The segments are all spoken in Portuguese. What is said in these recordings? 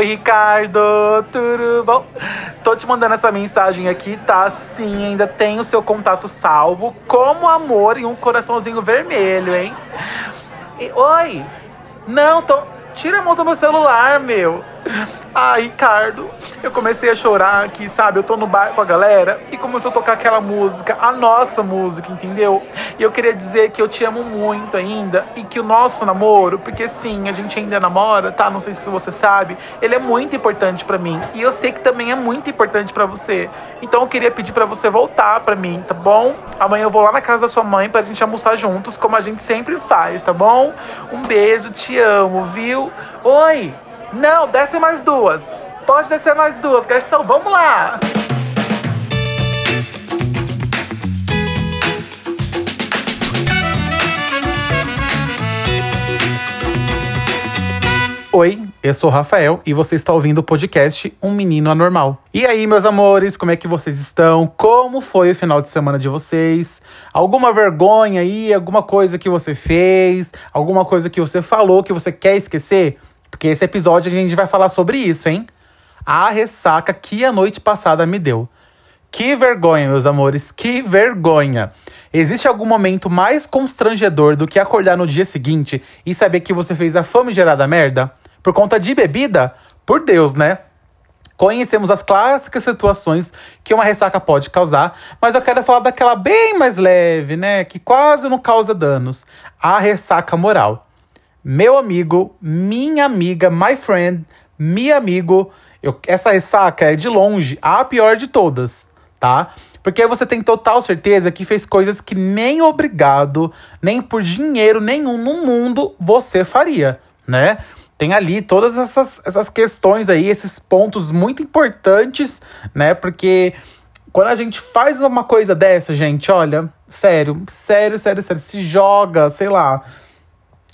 Oi, Ricardo, tudo bom? Tô te mandando essa mensagem aqui, tá? Sim, ainda tem o seu contato salvo, como amor e um coraçãozinho vermelho, hein? E, oi! Não, tô. Tira a mão do meu celular, meu. Ah, Ricardo, eu comecei a chorar aqui, sabe? Eu tô no bar com a galera e começou a tocar aquela música, a nossa música, entendeu? E eu queria dizer que eu te amo muito ainda e que o nosso namoro, porque sim, a gente ainda namora, tá? Não sei se você sabe, ele é muito importante para mim e eu sei que também é muito importante para você. Então eu queria pedir para você voltar para mim, tá bom? Amanhã eu vou lá na casa da sua mãe pra gente almoçar juntos, como a gente sempre faz, tá bom? Um beijo, te amo, viu? Oi! Não, desce mais duas. Pode descer mais duas, garçom. Vamos lá. Oi, eu sou o Rafael e você está ouvindo o podcast Um Menino Anormal. E aí, meus amores, como é que vocês estão? Como foi o final de semana de vocês? Alguma vergonha aí? Alguma coisa que você fez? Alguma coisa que você falou que você quer esquecer? Porque esse episódio a gente vai falar sobre isso, hein? A ressaca que a noite passada me deu. Que vergonha, meus amores, que vergonha. Existe algum momento mais constrangedor do que acordar no dia seguinte e saber que você fez a famigerada merda? Por conta de bebida? Por Deus, né? Conhecemos as clássicas situações que uma ressaca pode causar, mas eu quero falar daquela bem mais leve, né? Que quase não causa danos. A ressaca moral meu amigo, minha amiga, my friend, meu amigo. Eu, essa ressaca é de longe a pior de todas, tá? Porque você tem total certeza que fez coisas que nem obrigado, nem por dinheiro nenhum no mundo você faria, né? Tem ali todas essas, essas questões aí, esses pontos muito importantes, né? Porque quando a gente faz uma coisa dessa, gente, olha, sério, sério, sério, sério, se joga, sei lá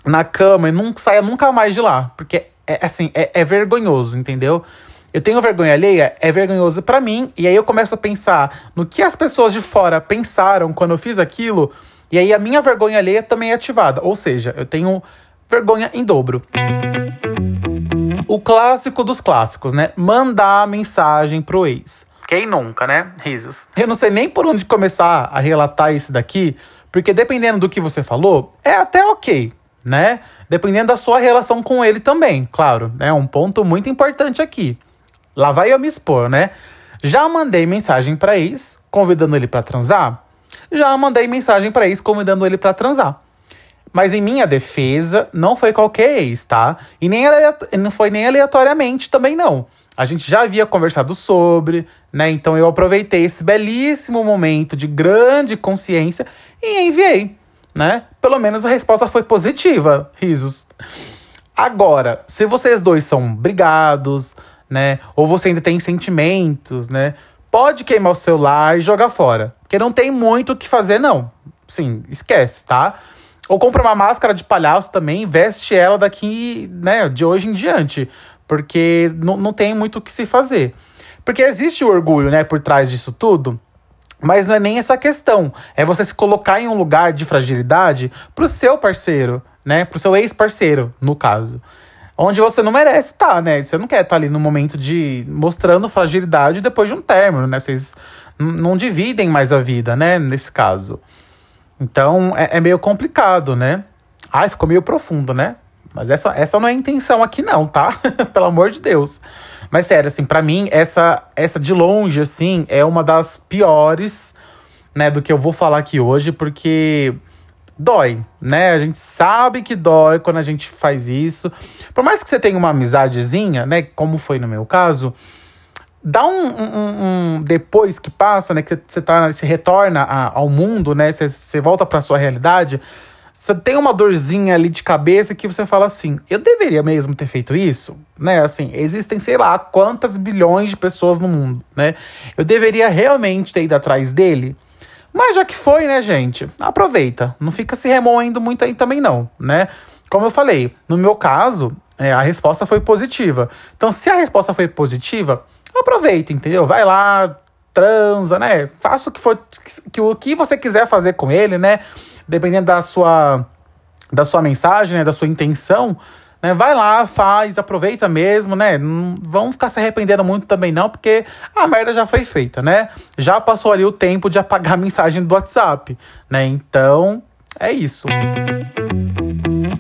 na cama e não saia nunca mais de lá. Porque, é assim, é, é vergonhoso, entendeu? Eu tenho vergonha alheia, é vergonhoso para mim, e aí eu começo a pensar no que as pessoas de fora pensaram quando eu fiz aquilo, e aí a minha vergonha alheia também é ativada. Ou seja, eu tenho vergonha em dobro. O clássico dos clássicos, né? Mandar mensagem pro ex. Quem nunca, né? Risos. Eu não sei nem por onde começar a relatar isso daqui, porque dependendo do que você falou, é até ok né? Dependendo da sua relação com ele também, claro, é né? um ponto muito importante aqui. Lá vai eu me expor, né? Já mandei mensagem para ex convidando ele para transar? Já mandei mensagem para ex convidando ele para transar. Mas em minha defesa, não foi qualquer ex, tá? E nem não foi nem aleatoriamente também não. A gente já havia conversado sobre, né? Então eu aproveitei esse belíssimo momento de grande consciência e enviei né? Pelo menos a resposta foi positiva, risos. Agora, se vocês dois são brigados, né? Ou você ainda tem sentimentos, né? Pode queimar o celular e jogar fora. Porque não tem muito o que fazer, não. Sim, esquece, tá? Ou compra uma máscara de palhaço também veste ela daqui, né, de hoje em diante. Porque não, não tem muito o que se fazer. Porque existe o orgulho, né, por trás disso tudo. Mas não é nem essa questão. É você se colocar em um lugar de fragilidade pro seu parceiro, né? Pro seu ex-parceiro, no caso. Onde você não merece estar, tá, né? Você não quer estar tá ali no momento de mostrando fragilidade depois de um término, né? Vocês não dividem mais a vida, né? Nesse caso. Então é, é meio complicado, né? Ai, ficou meio profundo, né? Mas essa, essa não é a intenção aqui, não, tá? Pelo amor de Deus. Mas sério, assim, para mim, essa, essa de longe, assim, é uma das piores, né, do que eu vou falar aqui hoje, porque dói, né? A gente sabe que dói quando a gente faz isso. Por mais que você tenha uma amizadezinha, né, como foi no meu caso, dá um, um, um depois que passa, né, que você tá, se retorna a, ao mundo, né, você, você volta para sua realidade, você tem uma dorzinha ali de cabeça que você fala assim: eu deveria mesmo ter feito isso? Né? Assim, existem sei lá quantas bilhões de pessoas no mundo, né? Eu deveria realmente ter ido atrás dele? Mas já que foi, né, gente? Aproveita. Não fica se remoendo muito aí também, não, né? Como eu falei, no meu caso, é, a resposta foi positiva. Então, se a resposta foi positiva, aproveita, entendeu? Vai lá, transa, né? Faça o que for que o que você quiser fazer com ele, né? Dependendo da sua da sua mensagem, né, da sua intenção, né? Vai lá, faz, aproveita mesmo, né? Não vão ficar se arrependendo muito também não, porque a merda já foi feita, né? Já passou ali o tempo de apagar a mensagem do WhatsApp, né? Então, é isso.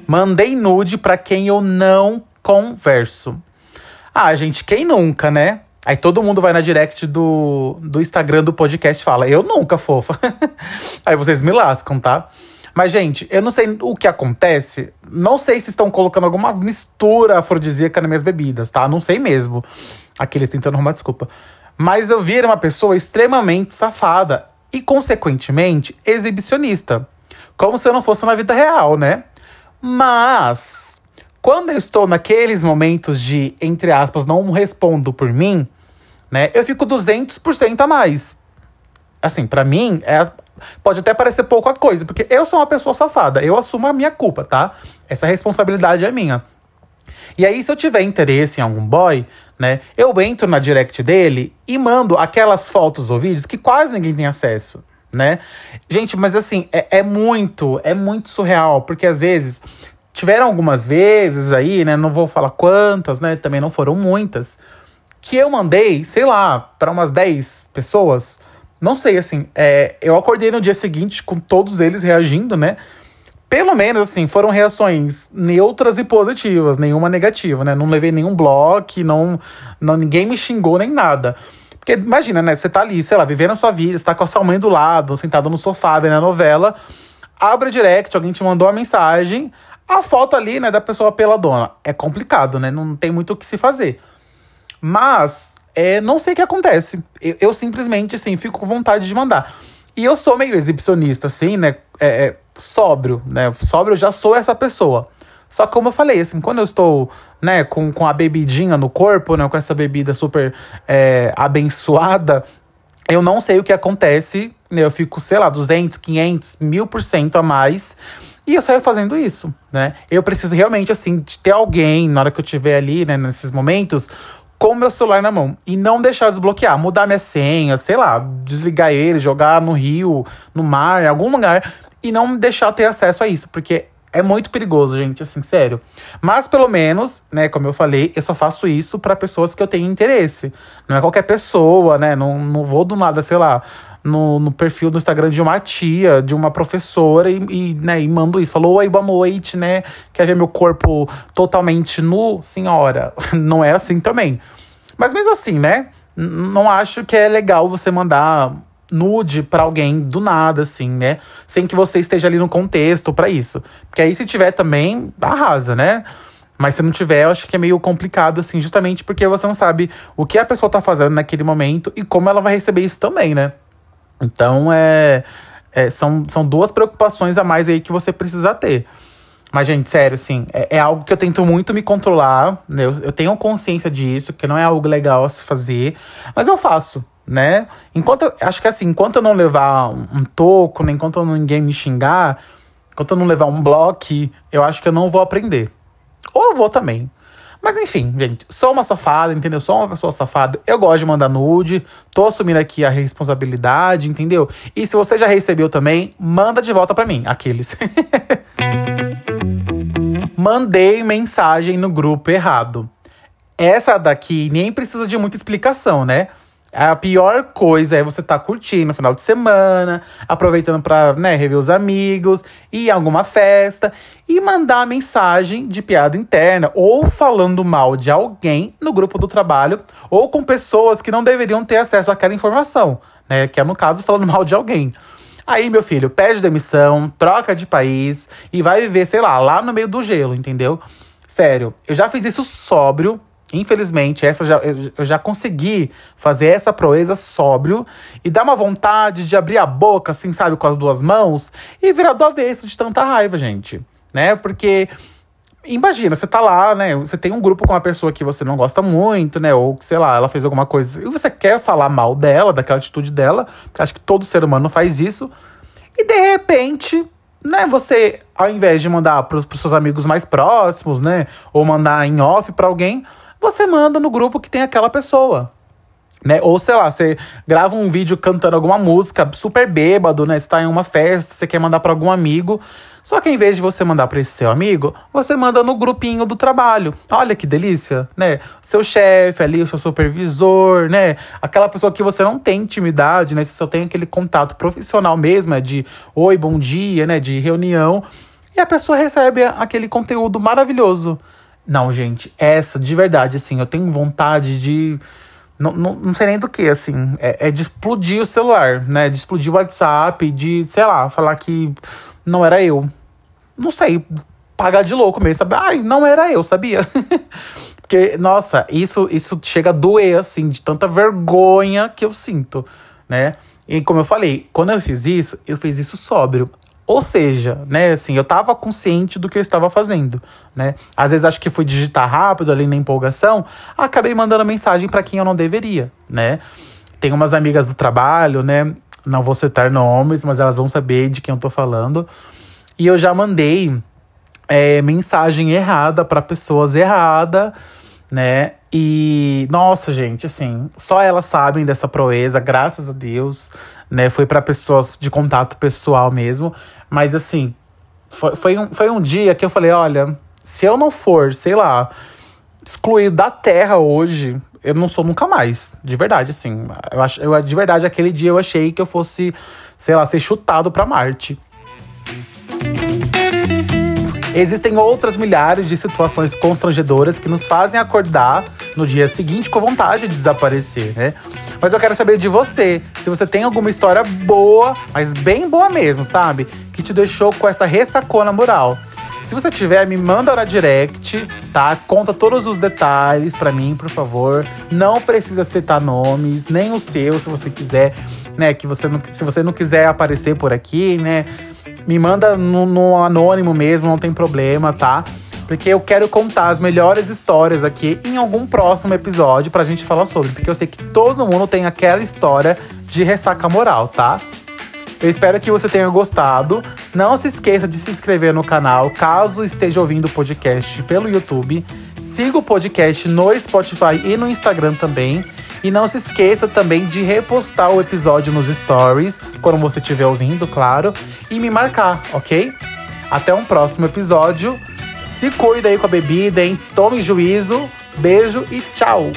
Mandei nude para quem eu não converso. Ah, gente, quem nunca, né? Aí todo mundo vai na direct do, do Instagram do podcast e fala: Eu nunca, fofa. Aí vocês me lascam, tá? Mas, gente, eu não sei o que acontece. Não sei se estão colocando alguma mistura afrodisíaca nas minhas bebidas, tá? Não sei mesmo. Aqueles tentando arrumar desculpa. Mas eu vi uma pessoa extremamente safada e, consequentemente, exibicionista. Como se eu não fosse na vida real, né? Mas, quando eu estou naqueles momentos de, entre aspas, não respondo por mim, né? Eu fico 200% a mais. Assim, para mim, é, pode até parecer pouca coisa, porque eu sou uma pessoa safada, eu assumo a minha culpa, tá? Essa responsabilidade é minha. E aí, se eu tiver interesse em algum boy, né, eu entro na direct dele e mando aquelas fotos ou vídeos que quase ninguém tem acesso, né? Gente, mas assim, é, é muito, é muito surreal, porque às vezes tiveram algumas vezes aí, né, não vou falar quantas, né, também não foram muitas, que eu mandei, sei lá, para umas 10 pessoas. Não sei, assim, é, eu acordei no dia seguinte com todos eles reagindo, né? Pelo menos, assim, foram reações neutras e positivas, nenhuma negativa, né? Não levei nenhum bloco, não, não ninguém me xingou nem nada. Porque imagina, né? Você tá ali, sei lá, vivendo a sua vida, você tá com a sua mãe do lado, sentado no sofá, vendo a novela, abre o direct, alguém te mandou uma mensagem, a foto ali, né, da pessoa peladona. É complicado, né? Não tem muito o que se fazer. Mas, é, não sei o que acontece. Eu, eu, simplesmente, assim, fico com vontade de mandar. E eu sou meio exibicionista, assim, né? É, é, sóbrio, né? Sóbrio, eu já sou essa pessoa. Só que, como eu falei, assim, quando eu estou, né, com, com a bebidinha no corpo, né, com essa bebida super é, abençoada, eu não sei o que acontece, né? Eu fico, sei lá, 200, 500, mil por cento a mais. E eu saio fazendo isso, né? Eu preciso realmente, assim, de ter alguém, na hora que eu estiver ali, né, nesses momentos, com meu celular na mão. E não deixar desbloquear, mudar minha senha, sei lá, desligar ele, jogar no rio, no mar, em algum lugar. E não deixar ter acesso a isso, porque é muito perigoso, gente, assim, sério. Mas pelo menos, né, como eu falei, eu só faço isso para pessoas que eu tenho interesse. Não é qualquer pessoa, né? Não, não vou do nada, sei lá, no, no perfil do Instagram de uma tia, de uma professora e, e, né, e mando isso. Falou, oi, boa noite, né? Quer ver meu corpo totalmente nu? Senhora, não é assim também. Mas mesmo assim, né? Não acho que é legal você mandar nude para alguém do nada, assim, né? Sem que você esteja ali no contexto para isso. Porque aí, se tiver também, arrasa, né? Mas se não tiver, eu acho que é meio complicado, assim, justamente porque você não sabe o que a pessoa tá fazendo naquele momento e como ela vai receber isso também, né? Então, é, é, são, são duas preocupações a mais aí que você precisa ter. Mas, gente, sério, assim, é, é algo que eu tento muito me controlar, né? Eu, eu, tenho consciência disso, que não é algo legal a se fazer, mas eu faço, né? Enquanto, acho que assim, enquanto eu não levar um, um toco, né? enquanto ninguém me xingar, enquanto eu não levar um bloco, eu acho que eu não vou aprender. Ou eu vou também. Mas enfim, gente, sou uma safada, entendeu? Sou uma pessoa safada. Eu gosto de mandar nude, tô assumindo aqui a responsabilidade, entendeu? E se você já recebeu também, manda de volta para mim, aqueles. Mandei mensagem no grupo errado. Essa daqui nem precisa de muita explicação, né? A pior coisa é você estar tá curtindo no final de semana, aproveitando para né, rever os amigos, ir a alguma festa e mandar mensagem de piada interna ou falando mal de alguém no grupo do trabalho ou com pessoas que não deveriam ter acesso àquela informação, né? Que é no caso falando mal de alguém. Aí, meu filho, pede demissão, troca de país e vai viver, sei lá, lá no meio do gelo, entendeu? Sério, eu já fiz isso sóbrio Infelizmente, essa já, eu já consegui fazer essa proeza sóbrio e dar uma vontade de abrir a boca, assim, sabe, com as duas mãos e virar do avesso de tanta raiva, gente. Né? Porque imagina, você tá lá, né? Você tem um grupo com uma pessoa que você não gosta muito, né? Ou, sei lá, ela fez alguma coisa e você quer falar mal dela, daquela atitude dela, porque acho que todo ser humano faz isso. E de repente, né, você, ao invés de mandar para os seus amigos mais próximos, né? Ou mandar em off para alguém você manda no grupo que tem aquela pessoa. Né? Ou sei lá, você grava um vídeo cantando alguma música super bêbado, né? Você tá em uma festa, você quer mandar para algum amigo. Só que em vez de você mandar para esse seu amigo, você manda no grupinho do trabalho. Olha que delícia, né? Seu chefe ali, o seu supervisor, né? Aquela pessoa que você não tem intimidade, né? Você só tem aquele contato profissional mesmo, é de oi, bom dia, né? De reunião. E a pessoa recebe aquele conteúdo maravilhoso. Não, gente, essa de verdade, assim, eu tenho vontade de não, não, não sei nem do que, assim. É, é, de explodir o celular, né? De explodir o WhatsApp, de, sei lá, falar que não era eu. Não sei, pagar de louco mesmo, sabe? Ai, não era eu, sabia? Porque, nossa, isso, isso chega a doer, assim, de tanta vergonha que eu sinto, né? E como eu falei, quando eu fiz isso, eu fiz isso sóbrio. Ou seja, né, assim, eu tava consciente do que eu estava fazendo, né? Às vezes acho que fui digitar rápido ali na empolgação, acabei mandando mensagem para quem eu não deveria, né? Tem umas amigas do trabalho, né? Não vou citar nomes, mas elas vão saber de quem eu tô falando. E eu já mandei é, mensagem errada para pessoas erradas, né? E, nossa, gente, assim, só elas sabem dessa proeza, graças a Deus, né? Foi para pessoas de contato pessoal mesmo. Mas, assim, foi, foi, um, foi um dia que eu falei: olha, se eu não for, sei lá, excluído da terra hoje, eu não sou nunca mais. De verdade, assim. Eu, ach, eu, de verdade, aquele dia eu achei que eu fosse, sei lá, ser chutado para Marte. Existem outras milhares de situações constrangedoras que nos fazem acordar no dia seguinte com vontade de desaparecer, né? Mas eu quero saber de você, se você tem alguma história boa, mas bem boa mesmo, sabe? Que te deixou com essa ressacona moral. Se você tiver, me manda na direct, tá? Conta todos os detalhes para mim, por favor. Não precisa citar nomes, nem o seu, se você quiser, né? Que você não, se você não quiser aparecer por aqui, né? Me manda no, no anônimo mesmo, não tem problema, tá? Porque eu quero contar as melhores histórias aqui em algum próximo episódio pra gente falar sobre. Porque eu sei que todo mundo tem aquela história de ressaca moral, tá? Eu espero que você tenha gostado. Não se esqueça de se inscrever no canal caso esteja ouvindo o podcast pelo YouTube. Siga o podcast no Spotify e no Instagram também. E não se esqueça também de repostar o episódio nos stories, quando você estiver ouvindo, claro, e me marcar, ok? Até um próximo episódio. Se cuida aí com a bebida, hein? Tome juízo. Beijo e tchau!